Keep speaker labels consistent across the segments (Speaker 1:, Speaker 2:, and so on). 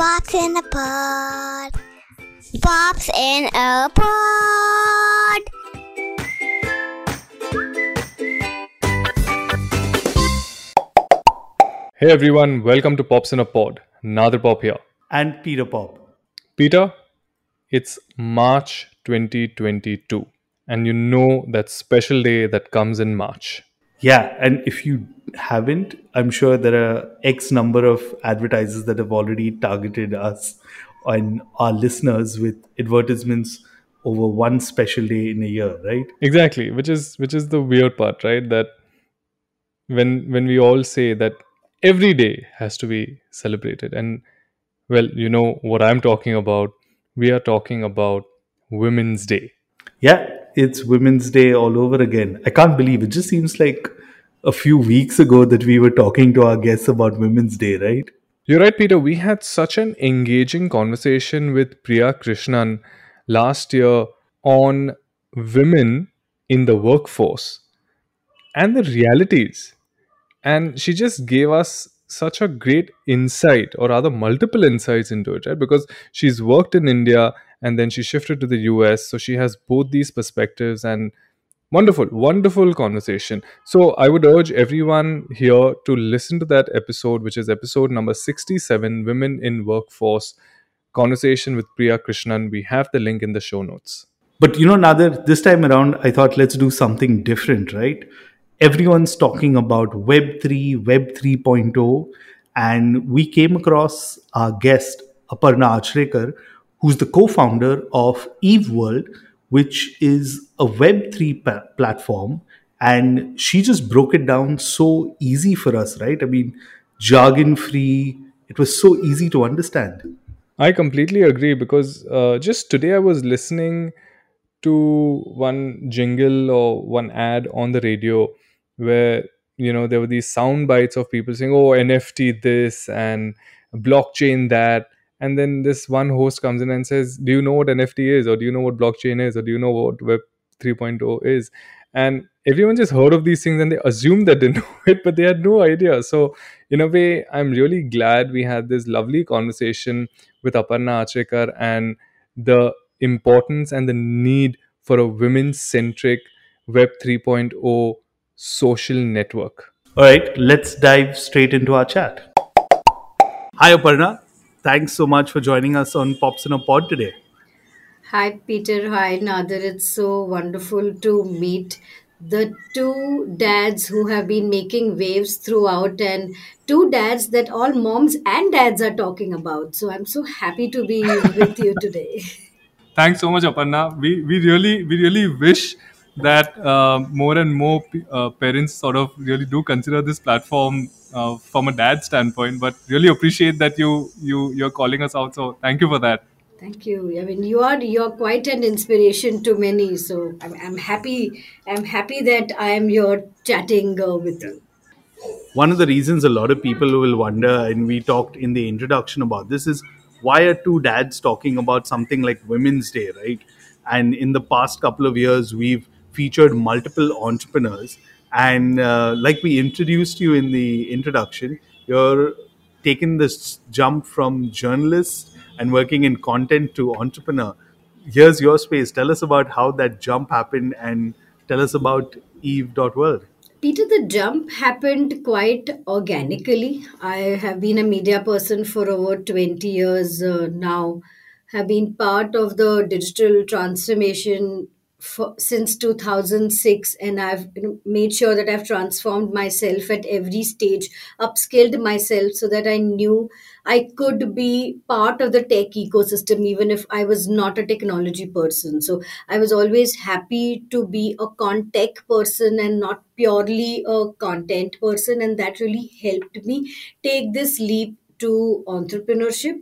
Speaker 1: Pops in a pod. Pops in a pod.
Speaker 2: Hey everyone, welcome to Pops in a Pod. Nadir Pop here.
Speaker 3: and Peter Pop.
Speaker 2: Peter, it's March 2022, and you know that special day that comes in March.
Speaker 3: Yeah, and if you haven't, I'm sure there are X number of advertisers that have already targeted us and our listeners with advertisements over one special day in a year, right?
Speaker 2: Exactly, which is which is the weird part, right? That when when we all say that every day has to be celebrated, and well, you know what I'm talking about. We are talking about Women's Day.
Speaker 3: Yeah, it's Women's Day all over again. I can't believe it. Just seems like a few weeks ago that we were talking to our guests about Women's Day, right?
Speaker 2: You're right, Peter. We had such an engaging conversation with Priya Krishnan last year on women in the workforce and the realities. And she just gave us such a great insight, or rather, multiple insights into it, right? Because she's worked in India and then she shifted to the US. So she has both these perspectives and Wonderful, wonderful conversation. So, I would urge everyone here to listen to that episode, which is episode number 67 Women in Workforce Conversation with Priya Krishnan. We have the link in the show notes.
Speaker 3: But you know, Nadir, this time around, I thought let's do something different, right? Everyone's talking about Web3, Web 3.0, and we came across our guest, Aparna Achrekar, who's the co founder of Eve World, which is a Web3 pa- platform. And she just broke it down so easy for us, right? I mean, jargon free, it was so easy to understand.
Speaker 2: I completely agree because uh, just today I was listening to one jingle or one ad on the radio where you know there were these sound bites of people saying oh nft this and blockchain that. And then this one host comes in and says do you know what nft is? Or do you know what blockchain is? Or do you know what web 3.0 is? And everyone just heard of these things and they assumed that they know it but they had no idea. So in a way i'm really glad we had this lovely conversation with aparna achrekar and the importance and the need for a women centric web 3.0 social network
Speaker 3: All right, let's dive straight into our chat. Hi, Aparna. Thanks so much for joining us on Pops in a Pod today.
Speaker 4: Hi, Peter. Hi, Nadir. It's so wonderful to meet the two dads who have been making waves throughout and two dads that all moms and dads are talking about. So I'm so happy to be with you today.
Speaker 2: thanks so much aparna we we really we really wish that uh, more and more p- uh, parents sort of really do consider this platform uh, from a dad standpoint but really appreciate that you you you're calling us out so thank you for that
Speaker 4: Thank you. I mean, you are you're quite an inspiration to many. So I'm, I'm happy. I'm happy that I am your chatting uh, with you.
Speaker 3: One of the reasons a lot of people will wonder, and we talked in the introduction about this, is why are two dads talking about something like Women's Day, right? And in the past couple of years, we've featured multiple entrepreneurs. And uh, like we introduced you in the introduction, you're taking this jump from journalist and working in content to entrepreneur. Here's your space. Tell us about how that jump happened and tell us about eve.world.
Speaker 4: Peter, the jump happened quite organically. I have been a media person for over 20 years uh, now, have been part of the digital transformation for, since 2006, and I've made sure that I've transformed myself at every stage, upskilled myself so that I knew I could be part of the tech ecosystem, even if I was not a technology person. So I was always happy to be a con tech person and not purely a content person. And that really helped me take this leap to entrepreneurship.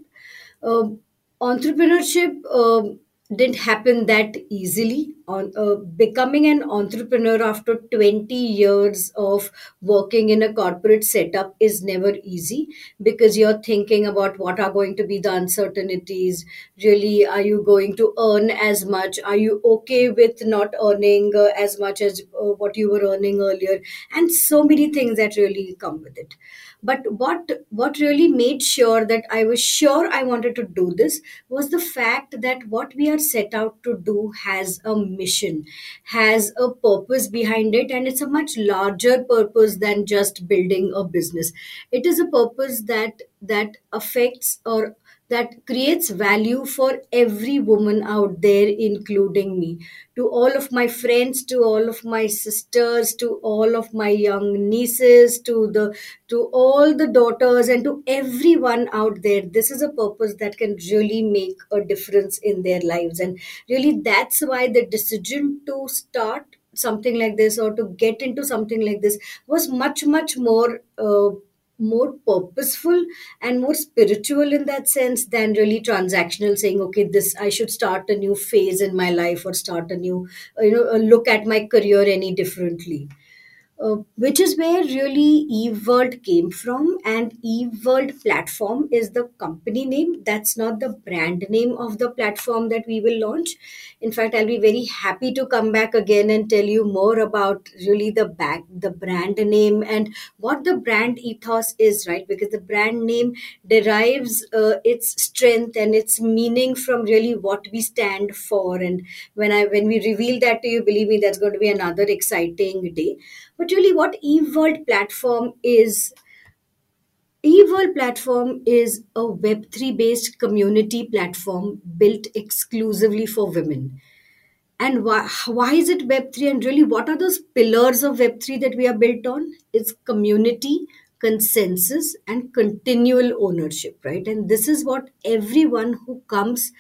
Speaker 4: Um, entrepreneurship um, didn't happen that easily. On uh, becoming an entrepreneur after 20 years of working in a corporate setup is never easy because you're thinking about what are going to be the uncertainties. Really are you going to earn as much? Are you okay with not earning uh, as much as uh, what you were earning earlier? And so many things that really come with it. But what what really made sure that i was sure i wanted to do this was the fact that what we are set out to do has a mission has a purpose behind it and it's a much larger purpose than just building a business. It is a purpose that that affects or that creates value for every woman out there, including me. To all of my friends, to all of my sisters, to all of my young nieces, to the to all the daughters, and to everyone out there, this is a purpose that can really make a difference in their lives. And really, that's why the decision to start something like this or to get into something like this was much much more uh, more purposeful and more spiritual in that sense than really transactional saying okay this i should start a new phase in my life or start a new you know look at my career any differently uh, which is where really eWorld came from. And eWorld platform is the company name. That's not the brand name of the platform that we will launch. In fact, I'll be very happy to come back again and tell you more about really the back, the brand name and what the brand ethos is, right? Because the brand name derives uh, its strength and its meaning from really what we stand for. And when I when we reveal that to you, believe me, that's going to be another exciting day but really, what eWorld platform is eWorld platform is a Web3 based community platform built exclusively for women. And why, why is it Web3? And really, what are those pillars of Web3 that we are built on? It's community, consensus, and continual ownership, right? And this is what everyone who comes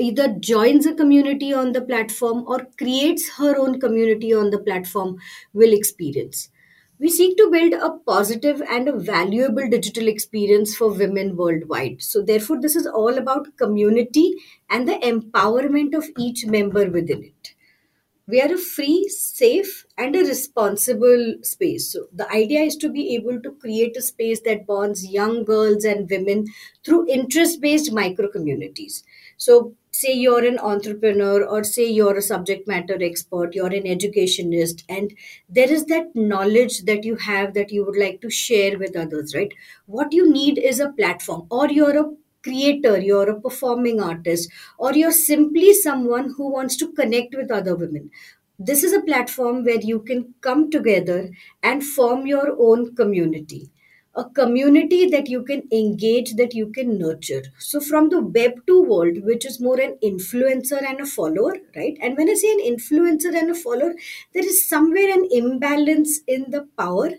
Speaker 4: either joins a community on the platform or creates her own community on the platform will experience. We seek to build a positive and a valuable digital experience for women worldwide. So, therefore, this is all about community and the empowerment of each member within it we are a free, safe, and a responsible space. So, the idea is to be able to create a space that bonds young girls and women through interest based micro communities. So, say you're an entrepreneur, or say you're a subject matter expert, you're an educationist, and there is that knowledge that you have that you would like to share with others, right? What you need is a platform, or you're a creator, you're a performing artist, or you're simply someone who wants to connect with other women. This is a platform where you can come together and form your own community. A community that you can engage, that you can nurture. So, from the Web 2 world, which is more an influencer and a follower, right? And when I say an influencer and a follower, there is somewhere an imbalance in the power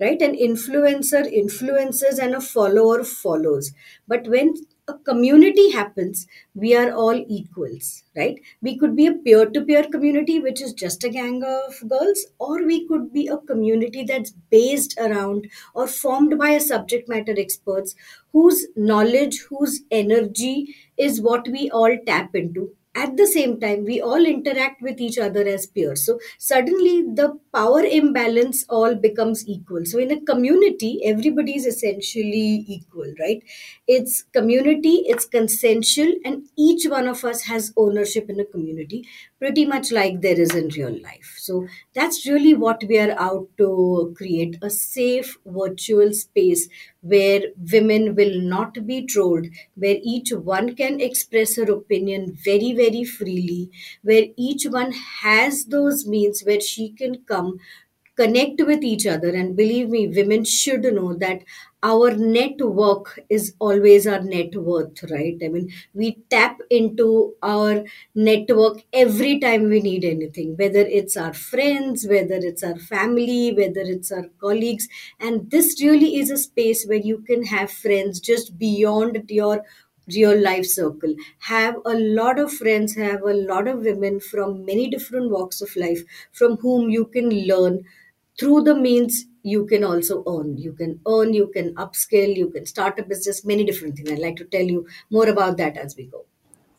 Speaker 4: right an influencer influences and a follower follows but when a community happens we are all equals right? We could be a peer to peer community which is just a gang of girls or we could be a community that's based around or formed by a subject matter experts whose knowledge whose energy is what we all tap into. At the same time we all interact with each other as peers. So suddenly the power imbalance all becomes equal. So in a community everybody is essentially equal right it's community it's consensual and each one of us has ownership in a community. Pretty much like there is in real life. So that's really what we are out to create a safe virtual space where women will not be trolled, where each one can express her opinion very, very freely, where each one has those means where she can come connect with each other. And believe me women should know that our network is always our net worth right? I mean we tap into our network every time we need anything whether it's our friends whether it's our family whether it's our colleagues. And this really is a space where you can have friends just beyond your real life circle. Have a lot of friends have a lot of women from many different walks of life from whom you can learn through the means you can also earn you can earn you can upskill you can start a business many different things i'd like to tell you more about that as we go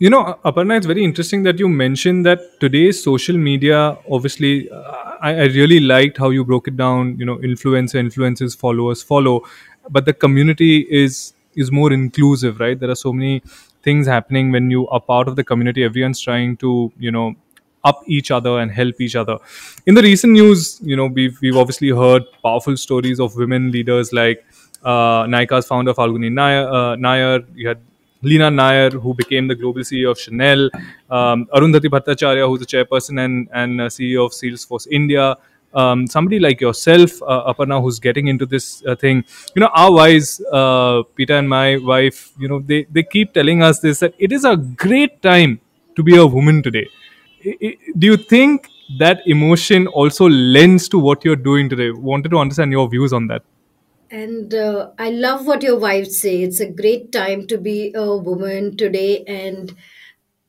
Speaker 2: You know, Aparna, it's very interesting that you mentioned that today's social media. Obviously, uh, I, I really liked how you broke it down. You know, influencer, influencers, followers, follow, but the community is is more inclusive, right? There are so many things happening when you are part of the community. Everyone's trying to, you know, up each other and help each other. In the recent news, you know, we've we've obviously heard powerful stories of women leaders like uh, Nykaa's founder Falguni Nayar. Uh, Nayar. You had Leena Nair, who became the global CEO of Chanel, um, Arundhati Bhattacharya, who's the chairperson and, and uh, CEO of Salesforce India, um, somebody like yourself, uh, Aparna, who's getting into this uh, thing. You know, our wives, uh, Peter and my wife, you know, they, they keep telling us this that it is a great time to be a woman today. Do you think that emotion also lends to what you're doing today? Wanted to understand your views on that.
Speaker 4: And uh, I love what your wives say. It's a great time to be a woman today. And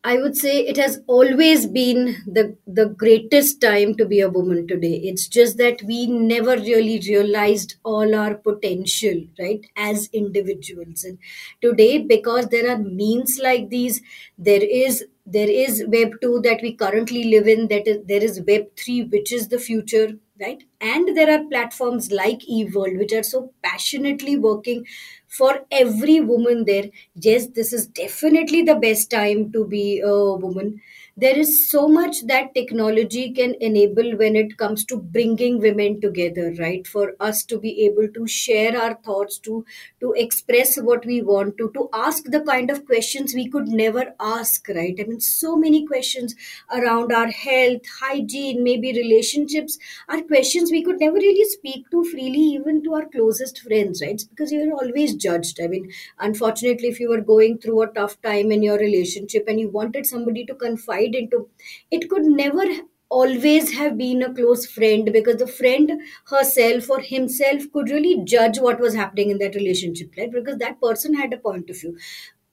Speaker 4: I would say it has always been the, the greatest time to be a woman today. It's just that we never really realized all our potential, right, as individuals. And today, because there are means like these, there is there is web 2 that we currently live in that is there is web 3 which is the future right? And there are platforms like eworld which are so passionately working for every woman there. Yes this is definitely the best time to be a woman there is so much that technology can enable when it comes to bringing women together right? For us to be able to share our thoughts to to express what we want to to ask the kind of questions we could never ask right? I mean so many questions around our health hygiene maybe relationships are questions we could never really speak to freely even to our closest friends right? Because you're always judged. I mean unfortunately if you were going through a tough time in your relationship and you wanted somebody to confide into. It could never always have been a close friend because the friend herself or himself could really judge what was happening in that relationship right? Because that person had a point of view.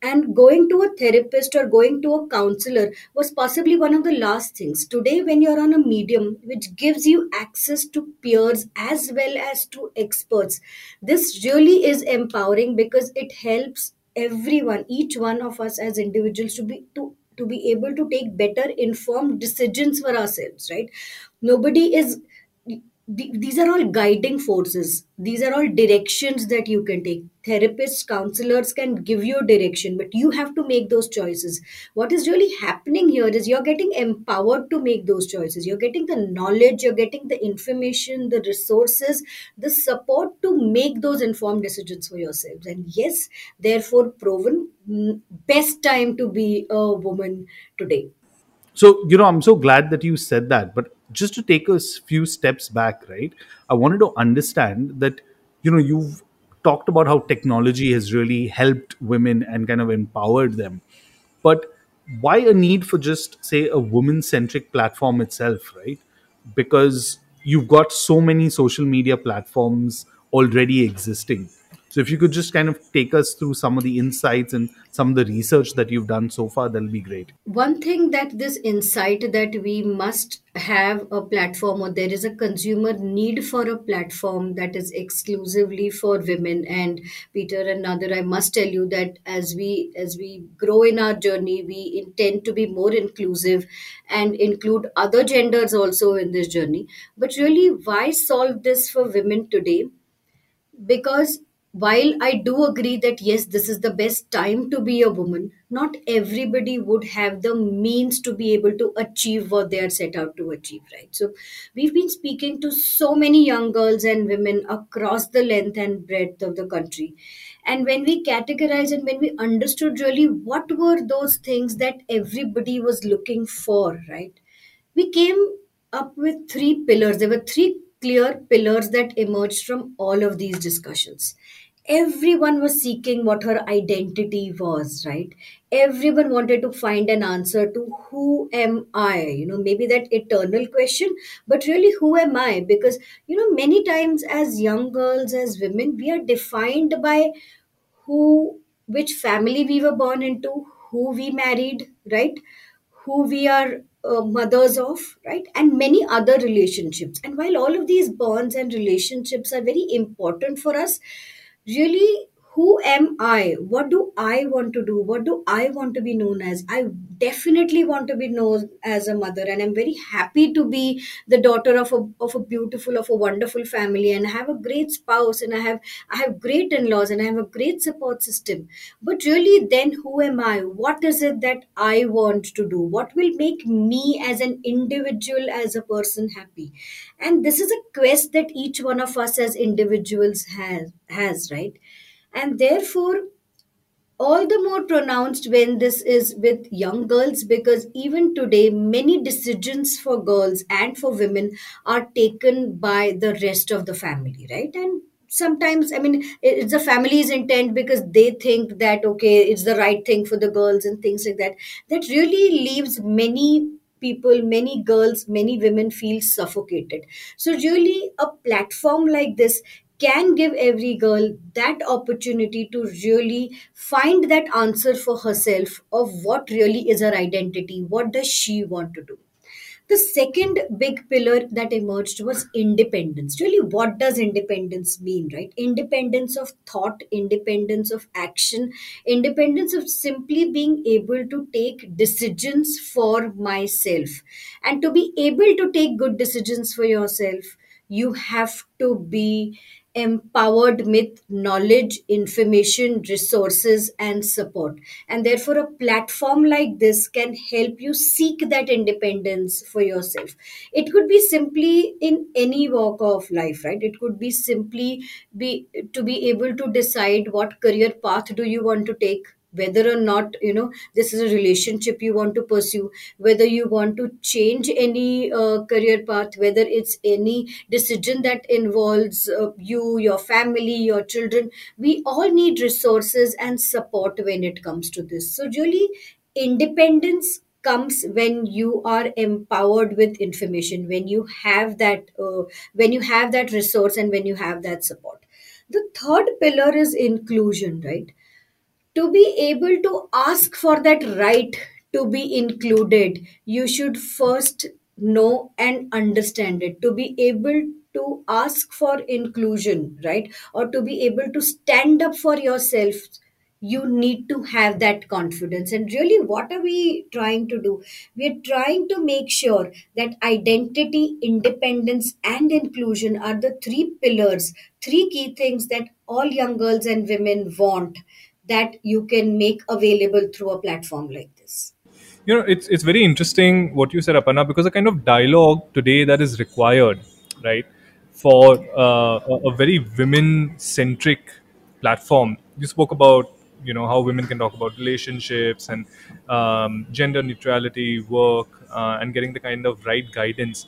Speaker 4: And going to a therapist or going to a counselor was possibly one of the last things. Today when you're on a medium which gives you access to peers as well as to experts this really is empowering because it helps everyone each one of us as individuals to be to to be able to take better informed decisions for ourselves right? Nobody is these are all guiding forces. These are all directions that you can take. Therapists counselors can give you direction but you have to make those choices. What is really happening here is you're getting empowered to make those choices. You're getting the knowledge you're getting the information the resources the support to make those informed decisions for yourselves. And yes therefore proven best time to be a woman today
Speaker 3: So, you know, I'm so glad that you said that. But just to take a few steps back, right? I wanted to understand that, you know, you've talked about how technology has really helped women and kind of empowered them. But why a need for just, say, a woman centric platform itself, right? Because you've got so many social media platforms already existing. So, if you could just kind of take us through some of the insights and some of the research that you've done so far, that'll be great.
Speaker 4: one thing that this insight that we must have a platform or there is a consumer need for a platform that is exclusively for women. And peter and Nadir, i must tell you that as we as we grow in our journey we intend to be more inclusive and include other genders also in this journey. But really why solve this for women today? Because while I do agree that yes, this is the best time to be a woman, not everybody would have the means to be able to achieve what they are set out to achieve, right? So, we've been speaking to so many young girls and women across the length and breadth of the country. And when we categorized and when we understood really what were those things that everybody was looking for, right? we came up with three pillars. There were three clear pillars that emerged from all of these discussions. Everyone was seeking what her identity was, right? Everyone wanted to find an answer to who am I? You know, maybe that eternal question, but really, who am I? Because, you know, many times as young girls, as women, we are defined by who which family we were born into who we married right who we are uh, mothers of right and many other relationships and while all of these bonds and relationships are very important for us really who am I? What do I want to do? What do I want to be known as? I definitely want to be known as a mother, and I'm very happy to be the daughter of a of a beautiful, of a wonderful family, and I have a great spouse, and I have I have great in-laws, and I have a great support system. But really, then who am I? What is it that I want to do? What will make me as an individual, as a person, happy? And this is a quest that each one of us as individuals has has, right? And therefore all the more pronounced when this is with young girls because even today many decisions for girls and for women are taken by the rest of the family right? And sometimes i mean it's the family's intent because they think that okay it's the right thing for the girls and things like that. That really leaves many people many girls many women feel suffocated. So really a platform like this can give every girl that opportunity to really find that answer for herself of what really is her identity what does she want to do. The second big pillar that emerged was independence. Really what does independence mean right? Independence of thought independence of action independence of simply being able to take decisions for myself. And to be able to take good decisions for yourself you have to be empowered with knowledge, information, resources, and support. And therefore, a platform like this can help you seek that independence for yourself. It could be simply in any walk of life, right? It could be simply be to be able to decide what career path do you want to take whether or not you know this is a relationship you want to pursue whether you want to change any uh, career path whether it's any decision that involves uh, you your family your children we all need resources and support when it comes to this. So really independence comes when you are empowered with information when you have that uh, when you have that resource and when you have that support. The third pillar is inclusion right to be able to ask for that right to be included you should first know and understand it. To be able to ask for inclusion right or to be able to stand up for yourself you need to have that confidence. And really what are we trying to do? We're trying to make sure that identity independence and inclusion are the three pillars three key things that all young girls and women want that you can make available through a platform like this.
Speaker 2: You know it's it's very interesting what you said Aparna because the kind of dialogue today that is required right for uh, a, a very women centric platform. You spoke about you know how women can talk about relationships and um, gender neutrality work uh, and getting the kind of right guidance.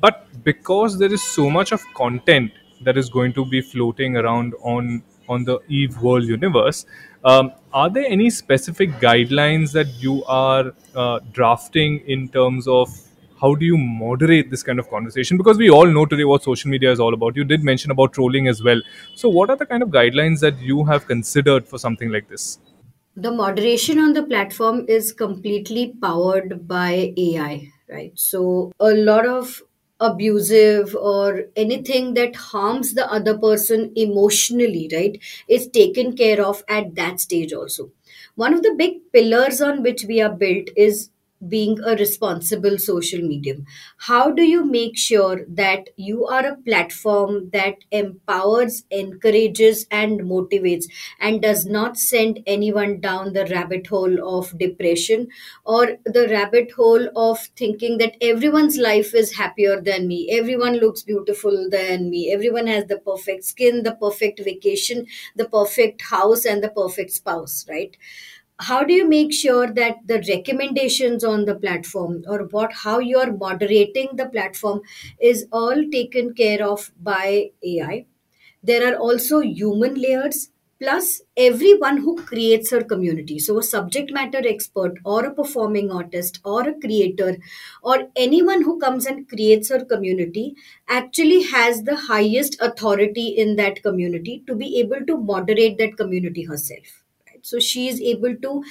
Speaker 2: But because there is so much of content that is going to be floating around on on the eve world universe. Um, are there any specific guidelines that you are uh, drafting in terms of how do you moderate this kind of conversation? Because we all know today what social media is all about. You did mention about trolling as well. So what are the kind of guidelines that you have considered for something like this?
Speaker 4: The moderation on the platform is completely powered by AI, right? So a lot of abusive or anything that harms the other person emotionally, right, is taken care of at that stage also. One of the big pillars on which we are built is being a responsible social medium. How do you make sure that you are a platform that empowers encourages and motivates and does not send anyone down the rabbit hole of depression or the rabbit hole of thinking that everyone's life is happier than me everyone looks beautiful than me everyone has the perfect skin the perfect vacation the perfect house and the perfect spouse right how do you make sure that the recommendations on the platform or what how you are moderating the platform is all taken care of by ai there are also human layers plus everyone who creates her community so a subject matter expert or a performing artist or a creator or anyone who comes and creates her community actually has the highest authority in that community to be able to moderate that community herself? So she is able to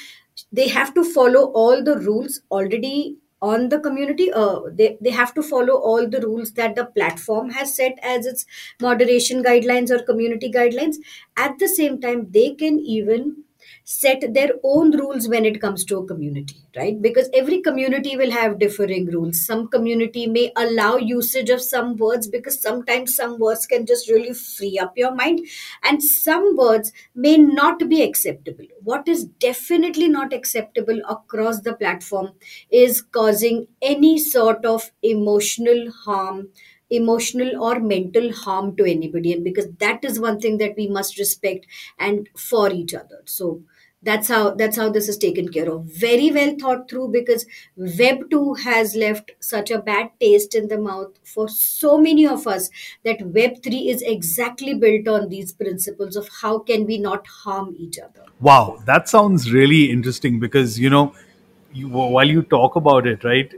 Speaker 4: they have to follow all the rules already on the community uh, they, they have to follow all the rules that the platform has set as its moderation guidelines or community guidelines. At the same time they can even set their own rules when it comes to a community right? Because every community will have differing rules. Some community may allow usage of some words because sometimes some words can just really free up your mind and some words may not be acceptable. What is definitely not acceptable across the platform is causing any sort of emotional harm emotional or mental harm to anybody and because that is one thing that we must respect and for each other. So that's how that's how this is taken care of. Very well thought through because web 2 has left such a bad taste in the mouth for so many of us that web 3 is exactly built on these principles of how can we not harm each other.
Speaker 3: Wow, that sounds really interesting because you know, you, while you talk about it, right,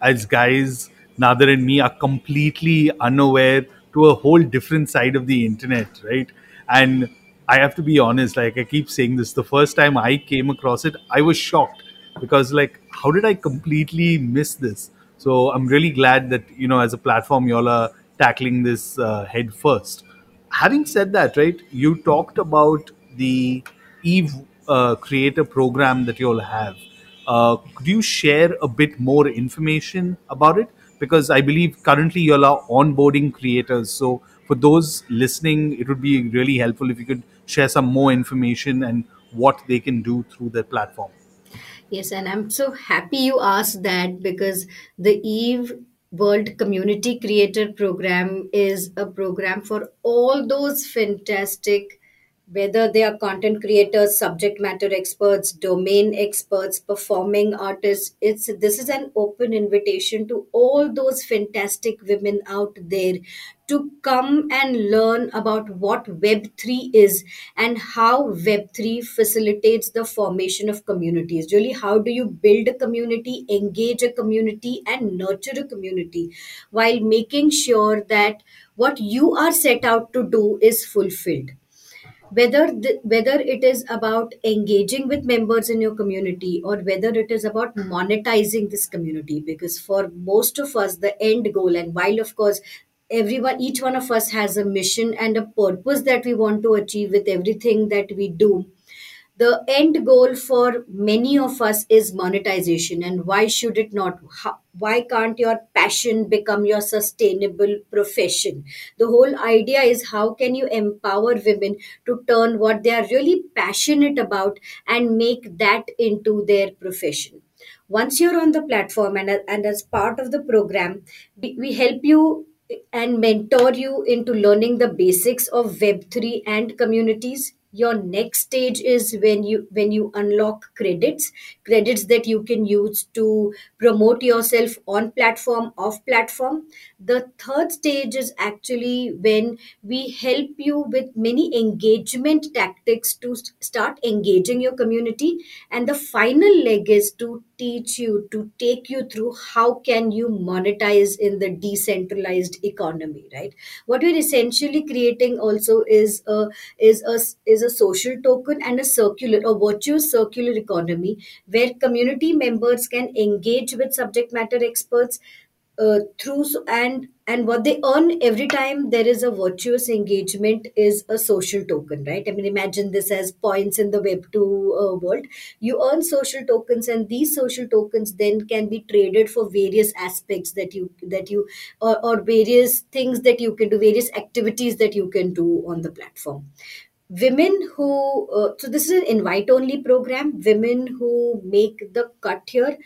Speaker 3: as guys, Nadir and me are completely unaware to a whole different side of the internet, right? And I have to be honest, like I keep saying this, the first time I came across it, I was shocked because, like, how did I completely miss this? So I'm really glad that you know, as a platform, y'all are tackling this uh, head first having said that, right, you talked about the Eve uh, creator program that you all have. Uh, could you share a bit more information about it? Because I believe currently you all are onboarding creators. So for those listening, it would be really helpful if you could share some more information and what they can do through the platform.
Speaker 4: Yes, and I'm so happy you asked that because the Eve World Community Creator Program is a program for all those fantastic, whether they are content creators, subject matter experts, domain experts, performing artists. It's this is an open invitation to all those fantastic women out there to come and learn about what Web3 is and how Web3 facilitates the formation of communities. Really, how do you build a community, engage a community, and nurture a community while making sure that what you are set out to do is fulfilled? Whether the, whether it is about engaging with members in your community or whether it is about monetizing this community because for most of us the end goal and while of course everyone each one of us has a mission and a purpose that we want to achieve with everything that we do the end goal for many of us is monetization. And why should it not? How, why can't your passion become your sustainable profession? The whole idea is how can you empower women to turn what they are really passionate about and make that into their profession. Once you're on the platform and, and as part of the program we, we help you and mentor you into learning the basics of web3 and communities your next stage is when you when you unlock credits credits that you can use to promote yourself on platform off platform. The third stage is actually when we help you with many engagement tactics to start engaging your community. And the final leg is to teach you to take you through how can you monetize in the decentralized economy right? What we're essentially creating also is a is a is a social token and a circular a virtuous circular economy where community members can engage with subject matter experts uh, through and and what they earn every time there is a virtuous engagement is a social token right? I mean imagine this as points in the web 2 uh, world. You earn social tokens and these social tokens then can be traded for various aspects that you that you or, or various things that you can do various activities that you can do on the platform. Women who uh, so this is an invite only program. Women who make the cut here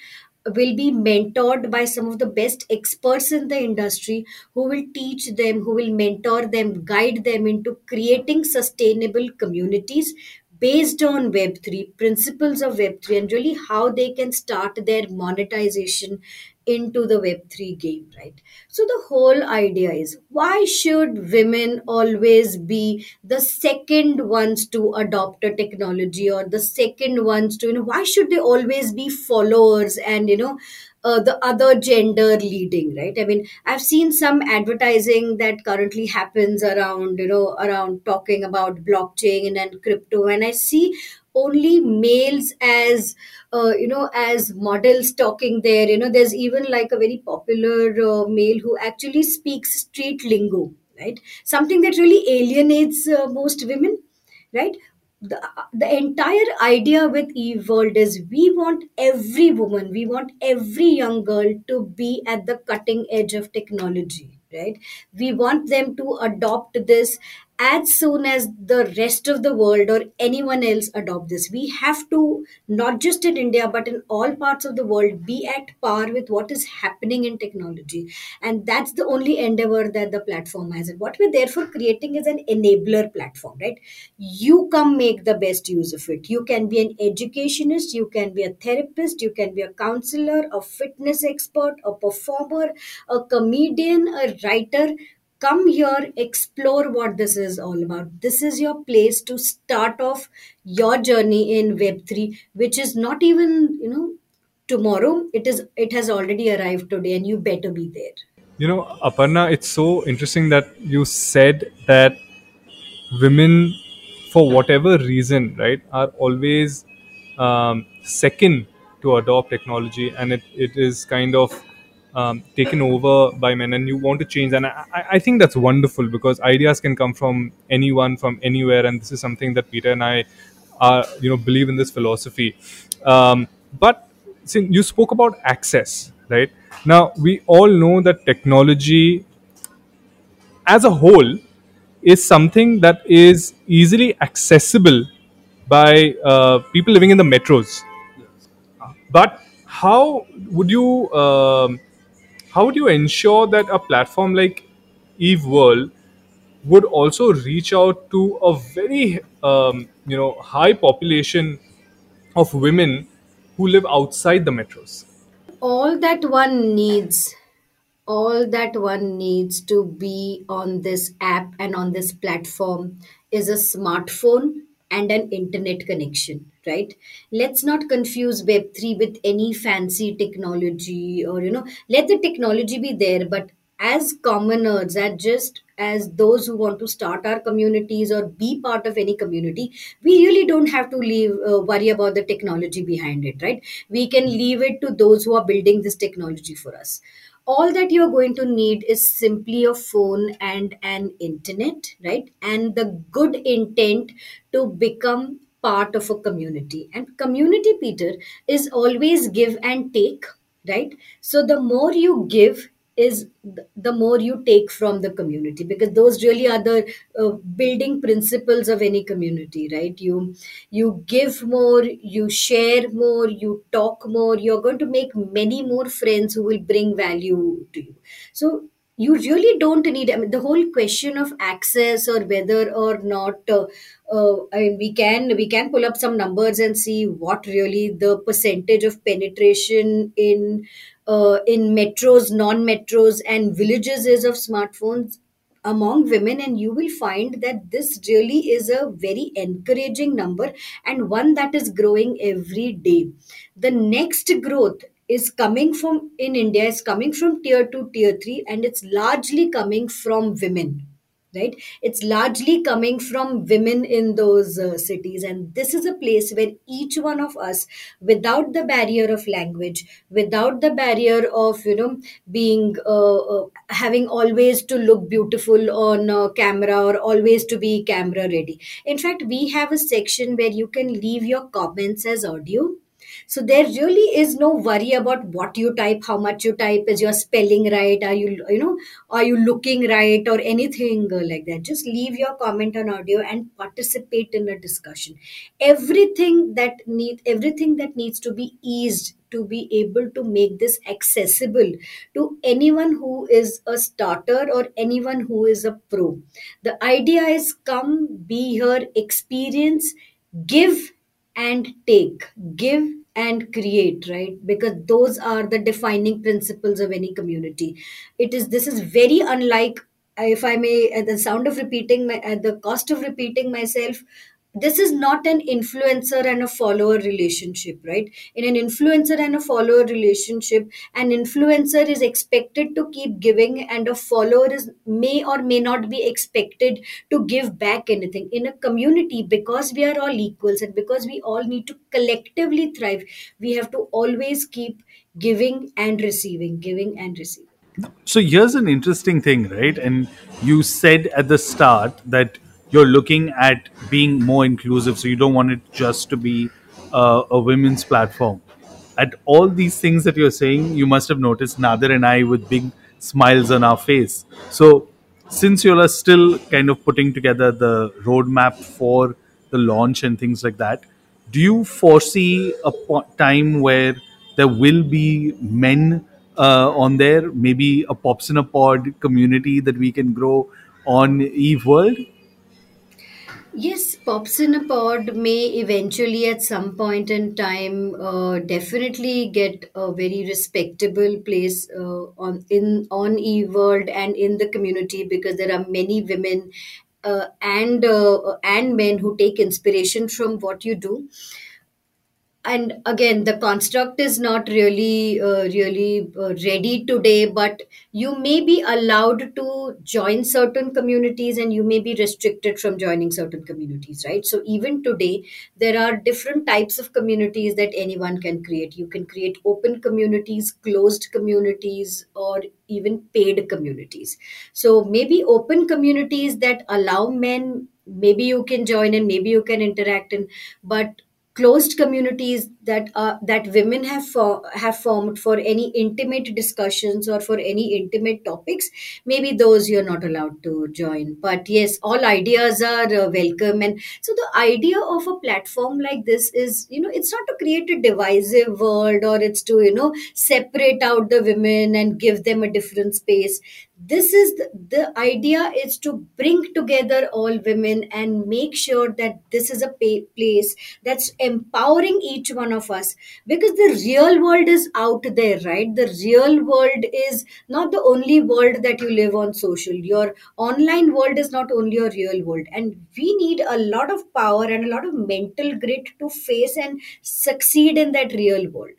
Speaker 4: will be mentored by some of the best experts in the industry who will teach them who will mentor them guide them into creating sustainable communities based on web3 principles of web3 and really how they can start their monetization into the web3 game right? So the whole idea is why should women always be the second ones to adopt a technology or the second ones to you know why should they always be followers and you know uh, the other gender leading right? I mean i've seen some advertising that currently happens around you know around talking about blockchain and crypto. And i see only males as uh, you know as models talking there. You know there's even like a very popular uh, male who actually speaks street lingo right? Something that really alienates uh, most women right? The, the entire idea with eve world is we want every woman we want every young girl to be at the cutting edge of technology right? We want them to adopt this as soon as the rest of the world or anyone else adopt this we have to not just in india but in all parts of the world be at par with what is happening in technology. And that's the only endeavor that the platform has. And what we're therefore creating is an enabler platform right? You come make the best use of it. You can be an educationist you can be a therapist you can be a counselor a fitness expert a performer a comedian a writer come here explore what this is all about. This is your place to start off your journey in web3 which is not even you know tomorrow. It is it has already arrived today and you better be there.
Speaker 2: You know, Aparna, it's so interesting that you said that women, for whatever reason, right, are always um, second to adopt technology, and it, it is kind of um, taken over by men, and you want to change. And I, I think that's wonderful because ideas can come from anyone, from anywhere, and this is something that Peter and I are, you know, believe in this philosophy. Um, but since you spoke about access, right? Now we all know that technology as a whole is something that is easily accessible by uh, people living in the metros. But how would you um, how would you ensure that a platform like Eve World would also reach out to a very um, you know high population of women who live outside the metros?
Speaker 4: all that one needs all that one needs to be on this app and on this platform is a smartphone and an internet connection right? Let's not confuse web3 with any fancy technology or you know let the technology be there but as commoners as just as those who want to start our communities or be part of any community we really don't have to leave uh, worry about the technology behind it right? We can leave it to those who are building this technology for us. All that you're going to need is simply a phone and an internet right? And the good intent to become part of a community. And community peter is always give and take right? So the more you give is the more you take from the community because those really are the uh, building principles of any community right? You you give more you share more you talk more you're going to make many more friends who will bring value to you. So you really don't need I mean, the whole question of access or whether or not uh, uh, I mean, we can we can pull up some numbers and see what really the percentage of penetration in uh, in metros, non-metros, and villages is of smartphones among women. And you will find that this really is a very encouraging number and one that is growing every day. The next growth is coming from in india is coming from tier 2 tier 3 and it's largely coming from women right? It's largely coming from women in those uh, cities and this is a place where each one of us without the barrier of language without the barrier of you know being uh, uh, having always to look beautiful on camera or always to be camera ready. In fact we have a section where you can leave your comments as audio so there really is no worry about what you type how much you type is your spelling right are you you know are you looking right or anything like that. Just leave your comment on audio and participate in a discussion. Everything that need everything that needs to be eased to be able to make this accessible to anyone who is a starter or anyone who is a pro. The idea is come be here experience give and take. Give and create right? Because those are the defining principles of any community. It is this is very unlike if i may at the sound of repeating my at the cost of repeating myself this is not an influencer and a follower relationship right? In an influencer and a follower relationship an influencer is expected to keep giving and a follower is may or may not be expected to give back anything. In a community because we are all equals and because we all need to collectively thrive we have to always keep giving and receiving giving and receiving.
Speaker 3: So here's an interesting thing, right? And you said at the start that you're looking at being more inclusive, so you don't want it just to be uh, a women's platform. At all these things that you're saying, you must have noticed Nadir and I with big smiles on our face. So since you are still kind of putting together the roadmap for the launch and things like that, do you foresee a time where there will be men uh, on there, maybe a Pops in a Pod community that we can grow on Eve World?
Speaker 4: Yes, Pops in a Pod may eventually, at some point in time, uh, definitely get a very respectable place uh, on in on eWorld and in the community because there are many women uh, and uh, and men who take inspiration from what you do and again the construct is not really uh, really uh, ready today but you may be allowed to join certain communities and you may be restricted from joining certain communities right? So even today there are different types of communities that anyone can create. You can create open communities closed communities or even paid communities. So maybe open communities that allow men maybe you can join and maybe you can interact in but closed communities that uh, that women have for, have formed for any intimate discussions or for any intimate topics maybe those you're not allowed to join. But yes all ideas are uh, welcome. And so the idea of a platform like this is you know it's not to create a divisive world or it's to you know separate out the women and give them a different space this is the, the idea is to bring together all women and make sure that this is a pa- place that's empowering each one of us. Because the real world is out there right? The real world is not the only world that you live on social. Your online world is not only your real world. And we need a lot of power and a lot of mental grit to face and succeed in that real world.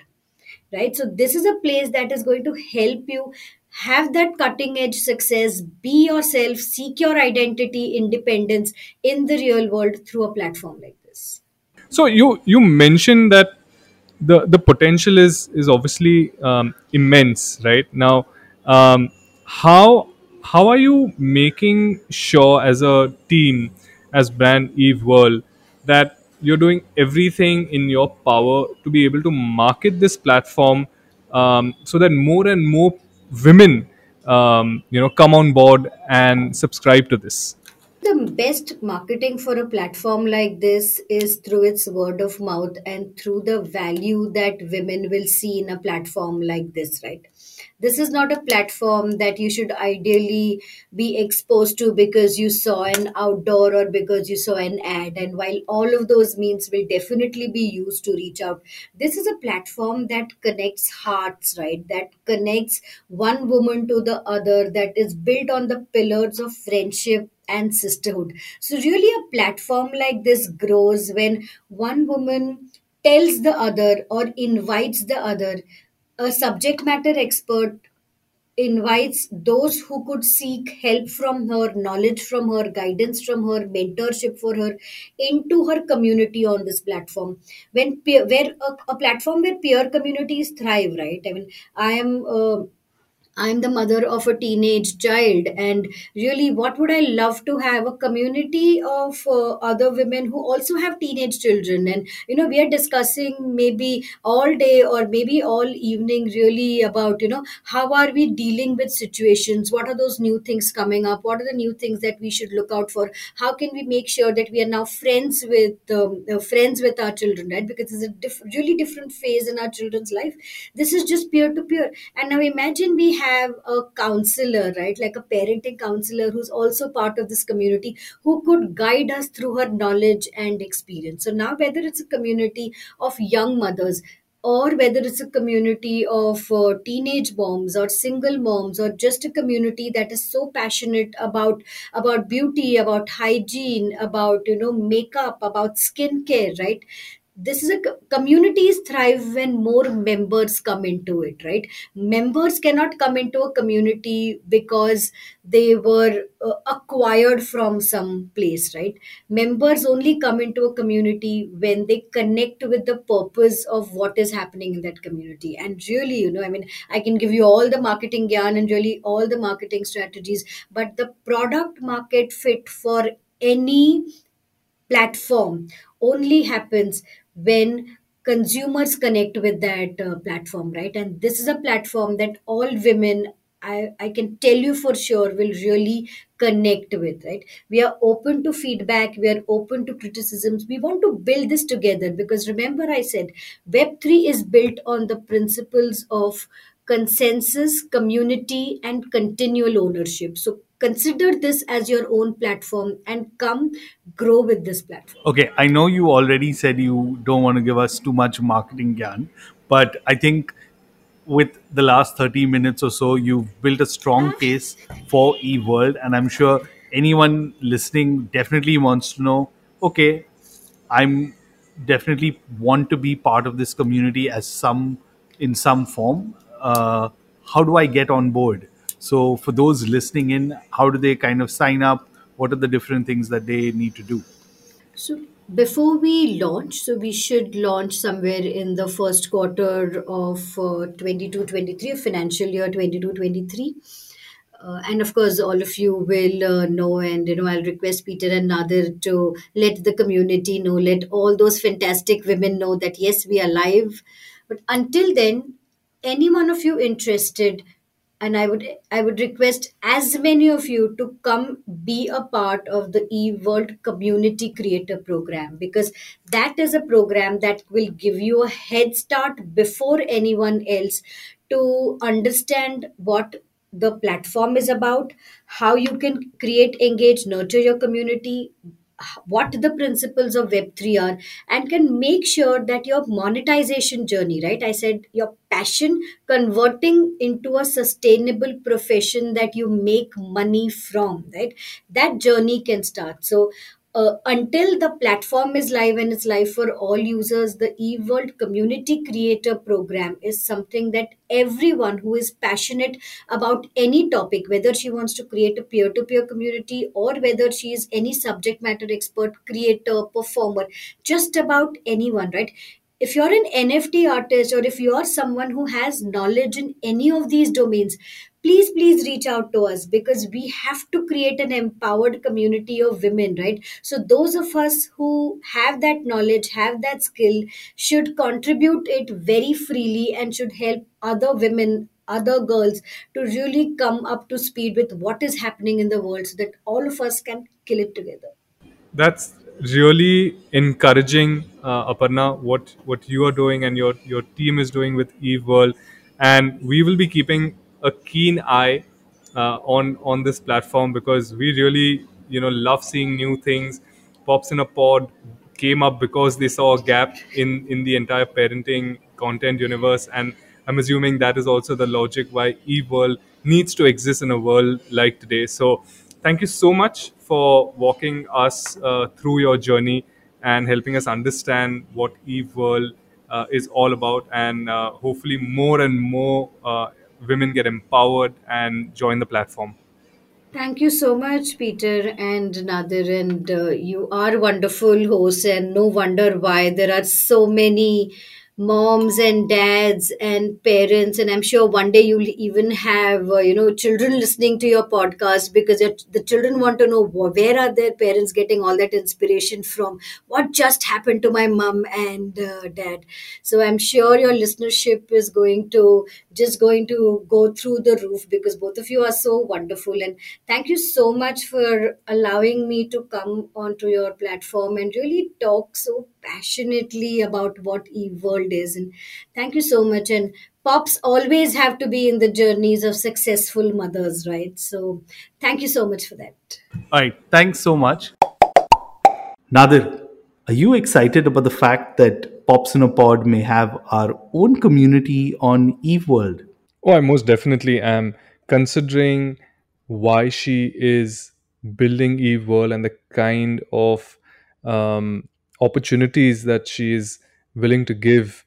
Speaker 4: Right? So this is a place that is going to help you have that cutting edge success be yourself seek your identity independence in the real world through a platform like this
Speaker 2: So you you mentioned that the the potential is is obviously um, immense, right? Now, um, how how are you making sure as a team, as Brand Eve World, that you're doing everything in your power to be able to market this platform um, so that more and more women, um, you know, come on board and subscribe to this?
Speaker 4: the best marketing for a platform like this is through its word of mouth and through the value that women will see in a platform like this right this is not a platform that you should ideally be exposed to because you saw an outdoor or because you saw an ad and while all of those means will definitely be used to reach out this is a platform that connects hearts right that connects one woman to the other that is built on the pillars of friendship and sisterhood. So, really, a platform like this grows when one woman tells the other or invites the other, a subject matter expert invites those who could seek help from her, knowledge from her, guidance from her, mentorship for her into her community on this platform. When peer, where a, a platform where peer communities thrive, right? I mean, I am. Uh, I'm the mother of a teenage child, and really, what would I love to have a community of uh, other women who also have teenage children? And you know, we are discussing maybe all day or maybe all evening, really about you know how are we dealing with situations? What are those new things coming up? What are the new things that we should look out for? How can we make sure that we are now friends with um, uh, friends with our children, right? Because it's a diff- really different phase in our children's life. This is just peer to peer, and now imagine we have a counselor, right? Like a parenting counselor who's also part of this community who could guide us through her knowledge and experience. So now, whether it's a community of young mothers, or whether it's a community of uh, teenage moms or single moms or just a community that is so passionate about about beauty about hygiene about you know makeup about skincare right this is a co- communities thrive when more members come into it right? Members cannot come into a community because they were uh, acquired from some place right? Members only come into a community when they connect with the purpose of what is happening in that community. And really you know i mean i can give you all the marketing yarn and really all the marketing strategies but the product market fit for any platform only happens when consumers connect with that uh, platform right? And this is a platform that all women I, I can tell you for sure will really connect with right? We are open to feedback. We are open to criticisms. We want to build this together because remember i said web3 is built on the principles of consensus community and continual ownership. So consider this as your own platform and come grow with this platform
Speaker 3: Okay, I know you already said you don't want to give us too much marketing gyan, but I think with the last 30 minutes or so, you've built a strong case for Eve World, and I'm sure anyone listening definitely wants to know okay, I'm definitely want to be part of this community as some in some form. Uh, how do I get on board? So, for those listening in, how do they kind of sign up? What are the different things that they need to do?
Speaker 4: So before we launch, so we should launch somewhere in the first quarter of uh, 22-23, financial year 22-23. Uh, and of course, all of you will uh, know, and you know, I'll request Peter and Nadir to let the community know, let all those fantastic women know that yes, we are live. But until then, any one of you interested, and i would i would request as many of you to come be a part of the eve world community creator program because that is a program that will give you a head start before anyone else to understand what the platform is about how you can create engage nurture your community what the principles of web3 are and can make sure that your monetization journey right? I said your passion converting into a sustainable profession that you make money from right? That journey can start. So uh, until the platform is live and it's live for all users, the Eve World Community Creator Program is something that everyone who is passionate about any topic, whether she wants to create a peer to peer community or whether she is any subject matter expert, creator, performer, just about anyone, right? if you're an NFT artist or if you're someone who has knowledge in any of these domains, please, please reach out to us because we have to create an empowered community of women, right? So, those of us who have that knowledge, have that skill, should contribute it very freely and should help other women. Other girls to really come up to speed with what is happening in the world so that all of us can kill it together.
Speaker 2: that's really encouraging uh, aparna what what you are doing and your your team is doing with eve world and we will be keeping a keen eye uh, on on this platform because we really you know love seeing new things. Pops in a pod came up because they saw a gap in in the entire parenting content universe. And i'm assuming that is also the logic why eve world needs to exist in a world like today. So thank you so much for walking us uh, through your journey and helping us understand what eve world uh, is all about. And uh, hopefully more and more uh, women get empowered and join the platform
Speaker 4: Thank you so much, Peter and Nadir. And uh, you are wonderful hosts, and no wonder why there are so many moms and dads and parents. And I'm sure one day you'll even have uh, you know children listening to your podcast because the children want to know where are their parents getting all that inspiration from. What just happened to my mom and uh, dad? So I'm sure your listenership is going to just going to go through the roof because both of you are so wonderful and thank you so much for allowing me to come onto your platform and really talk so passionately about what Eve World is and thank you so much and pops always have to be in the journeys of successful mothers right so thank you so much for that
Speaker 3: All right, thanks so much. Nadir, Are you excited about the fact that Pops in a Pod may have our own community on Eve World?
Speaker 2: Oh, I most definitely am. Considering why she is building Eve World and the kind of um, opportunities that she is willing to give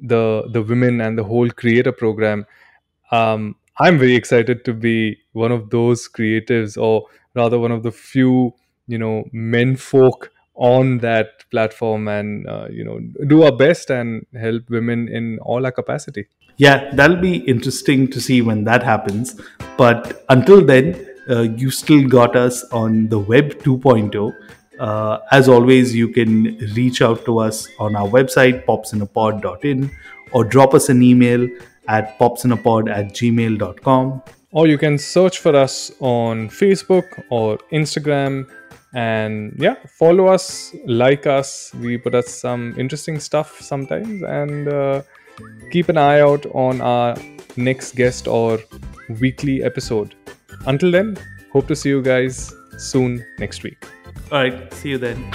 Speaker 2: the the women and the whole creator program, um, I'm very excited to be one of those creatives, or rather, one of the few you know men folk on that platform, and uh, you know do our best and help women in all our capacity.
Speaker 3: Yeah, that'll be interesting to see when that happens. But until then, uh, you still got us on the Web 2.0. Uh, as always, you can reach out to us on our website, popsinapod.in, or drop us an email at popsinapod at gmail.com.
Speaker 2: Or you can search for us on Facebook or Instagram and yeah, follow us, like us. We put up some interesting stuff sometimes and uh, keep an eye out on our next guest or weekly episode. Until then, hope to see you guys soon next week.
Speaker 3: All right, see you then.